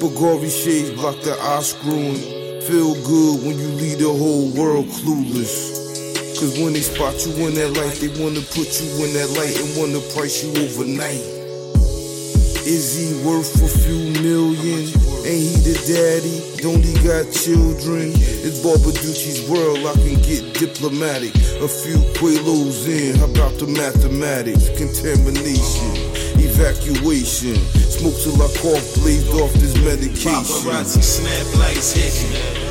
Bulgari shades block the eye screwing. Feel good when you leave the whole world clueless. Cause when they spot you in that light, they wanna put you in that light and wanna price you overnight. Is he worth a few million? Ain't he the daddy? Don't he got children? It's Barbaducci's world, I can get diplomatic. A few quilos in, how about the mathematics? Contamination, evacuation. Smoke till I cough, blazed off this medication. Paparazzi snap lights hitting.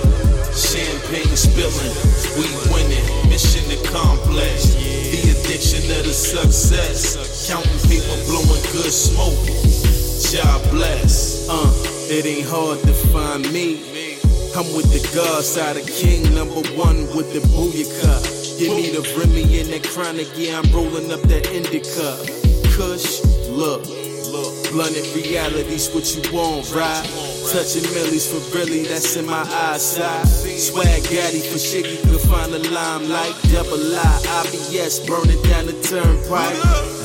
Champagne spilling, we winning. Mission accomplished. The addiction of the success. Counting people blowing good smoke. God bless. Uh, it ain't hard to find me. I'm with the God side of King, number one with the booyaka. Give me the Remy and that chronic, yeah, I'm rolling up that indica. Kush, look, look, blunted reality's what you want, right? Touching millies for really, that's in my eyesight. Swag gaddy for shit you can find the limelight. Double I, IBS burning down the turnpike.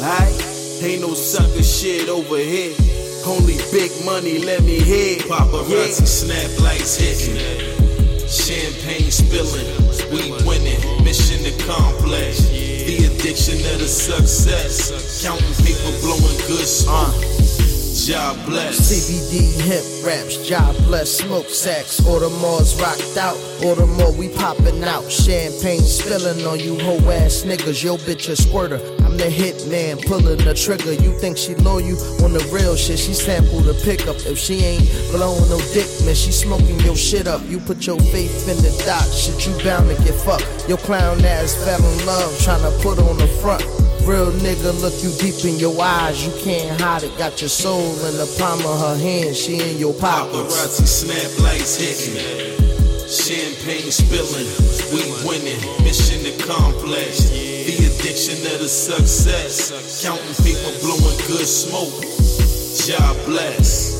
Aight, ain't no sucker shit over here. Only big money, let me hit. Paparazzi snap lights hitting. Champagne spilling, we winning. Mission accomplished. Addiction of the success. Counting paper, blowing good smoke. God bless. CBD hemp raps, job bless, smoke sacks. Audemars rocked out, Audemars we popping out. Champagne spilling on you hoe ass niggas. Yo bitch a squirter. I'm the hit man, pulling the trigger. You think she loyal You on the real shit? She sampled the pickup. If she ain't blowing no dick, man, she smoking your shit up. You put your faith in the dot, shit you bound to get fucked. Your clown ass fell in love, tryna put on the front. Real nigga look you deep in your eyes, you can't hide it. Got your soul in the palm of her hand, she in your pockets. Paparazzi snap lights hitting. Champagne spilling, we winning. Mission accomplished. The addiction of the success. Counting paper, blowing good smoke. God bless.